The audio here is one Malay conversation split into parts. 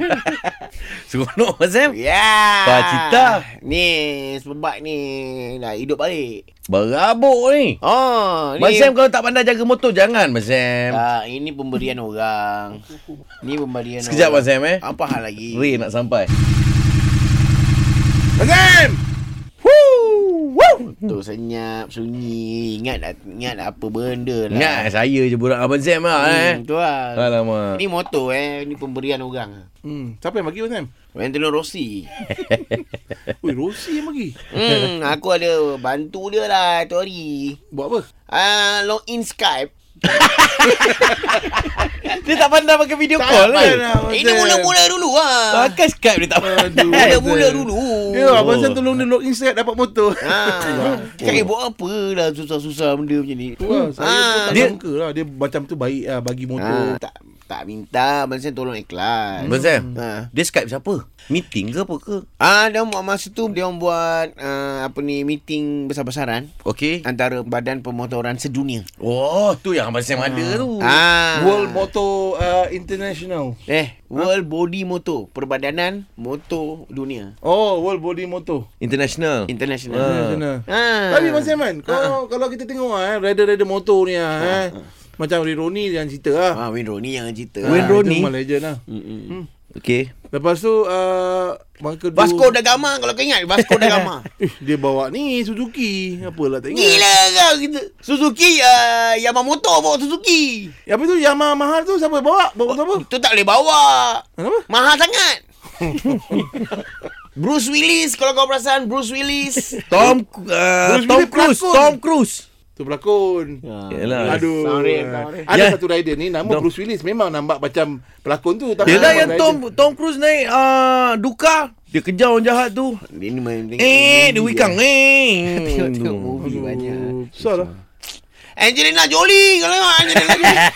Seronok Sam. Ya. Apa cerita? Ni sebab ni dah hidup balik. Berabuk ni. Oh, ni Sam kalau tak pandai jaga motor, jangan Abang Sam. Ah, ini pemberian orang. Ni pemberian Sekejap orang. Sam eh. Apa hal lagi? Ray nak sampai. Abang Sam! Tu senyap, sunyi. Ingat ingat apa benda lah. Ingat saya je budak Abang Sam lah eh. Hmm, tu lah. Alamak. Ini motor eh. Ini pemberian orang. Hmm. Siapa yang bagi Sam? Valentino Rossi. Ui, Rosi yang bagi. hmm, aku ada bantu dia lah tu hari. Buat apa? Ah, login Skype. Dia tak pandai pakai video Tak call pandai ke? lah, Abang Ini mula-mula dulu lah. Pakai Skype dia tak pandai. Mula-mula dulu. Ya, Abang Sam tolong dia login set dapat motor. Ha, cakap eh, buat apa lah susah-susah benda macam ni. Lah, saya pun Ah, tak dia- sangka lah. Dia macam tu baik lah bagi Ha, motor. tak tak minta Sam tolong ikhlas. Sam, Ha. dia Skype siapa? Meeting ke apa ke? Ah, dia buat masa tu dia orang buat uh, apa ni meeting besar-besaran Okey. antara badan pemotoran sedunia. Oh, tu yang Abang Sam ada tu. Ah. World Motor uh, International. eh World Body Motor, Perbadanan Motor Dunia. Oh, World Body Motor. International. International. Ah. International. Ah. Tapi Abang Sam kan, kalau, kalau kita tengok eh, rider-rider motor ni ah, eh, macam Rironi yang cerita lah. Ah, Wayne Rooney yang cerita. Wayne Ah, Rooney? Itu memang legend lah. Mm-mm. Hmm. Okey. Lepas tu, uh, kedua, Vasco da Gama kalau kau ingat Vasco da Gama. Eh, dia bawa ni Suzuki. Apalah tak ingat. Gila kau kita. Suzuki uh, Yamamoto bawa Suzuki. Apa tu Yamaha mahal tu siapa bawa? Bawa tu apa? Itu tak boleh bawa. Kenapa? Mahal sangat. Bruce Willis kalau kau perasan Bruce Willis. Tom uh, Bruce Tom Willis Cruise. Tom Cruise. Tu pelakon. Yalah. Aduh. Sound rate, sound rate. Ada Ya. satu rider ni nama Tom- Bruce Willis memang nampak macam pelakon tu tapi memang yang rider. Tom Tom Cruise naik uh, Duka. Dia kejar orang jahat tu. Dia ni main tengok Eh, dia wikang. Eh. Tengok-tengok movie Aduh, banyak. Susah lah. Angelina Jolie kalau Angelina Jolie.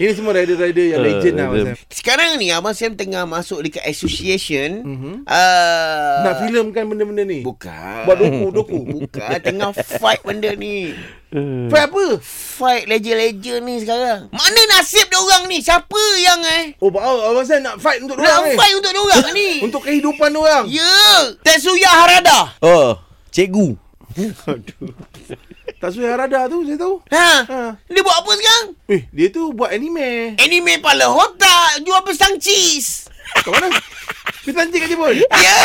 Ini semua rider-rider yang Uh, legend lah. Abang Sam. Sekarang ni Abang Sam tengah masuk dekat association. Mhm. Uh, Nak filmkan benda-benda ni. Bukan. Buat doku-doku. Bukan. Tengah fight benda ni. Fight apa? Fight legend-legend ni sekarang. Mana nasib dia orang ni? Siapa yang eh? Oh, Abang Abang Sam nak fight untuk Nak diorang ni. fight untuk dia orang ni? Untuk kehidupan diorang. Ya. Tetsuya Harada. Oh, cikgu. Tak suai Harada tu saya tahu. Ha. Ha. Dia buat apa sekarang? Eh, dia tu buat anime. Anime pala otak. Jual pisang cheese. Kat mana? Kita anjing kat dia pun. Ya.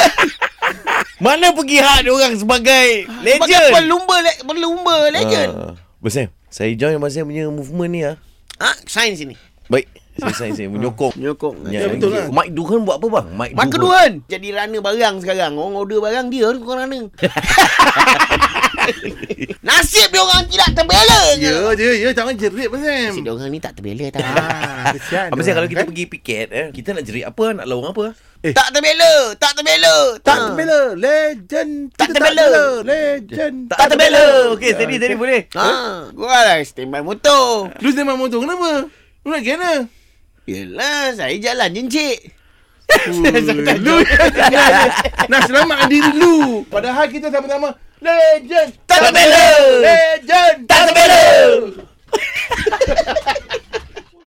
Mana pergi hak dia orang sebagai Sebagai legend? pelumba, le- pelumba legend. Ah. Abang Sam, saya join Abang Sam punya movement ni ah. Ha? Sign sini. Baik. Saya saya saya menyokong. Nyokong. Ya, betul lah. Mike Duhan buat apa bang? Mike, Mak kedua kan Jadi runner barang sekarang Orang order barang dia Orang runner Nasib dia orang tidak terbela ke Ya je, ya jangan jerit Sam. Nasib dia orang ni tak terbela tak Ah, kesian. Abang Sam kalau kita pergi piket eh, kita nak jerit apa? Nak lawan apa? Tak terbela Tak terbela Tak Ha. terbela Legend Tak Kita terbela. Legend Tak terbela. Okey, steady steady boleh. Ha, gua lah standby motor. Lu sembang motor Kenapa? Lu nak kena Yelah, saya jalan je encik. Lu Nak selamatkan diri lu. Padahal kita sama-sama Legend. Tak terbela. Legend. Tak terbela.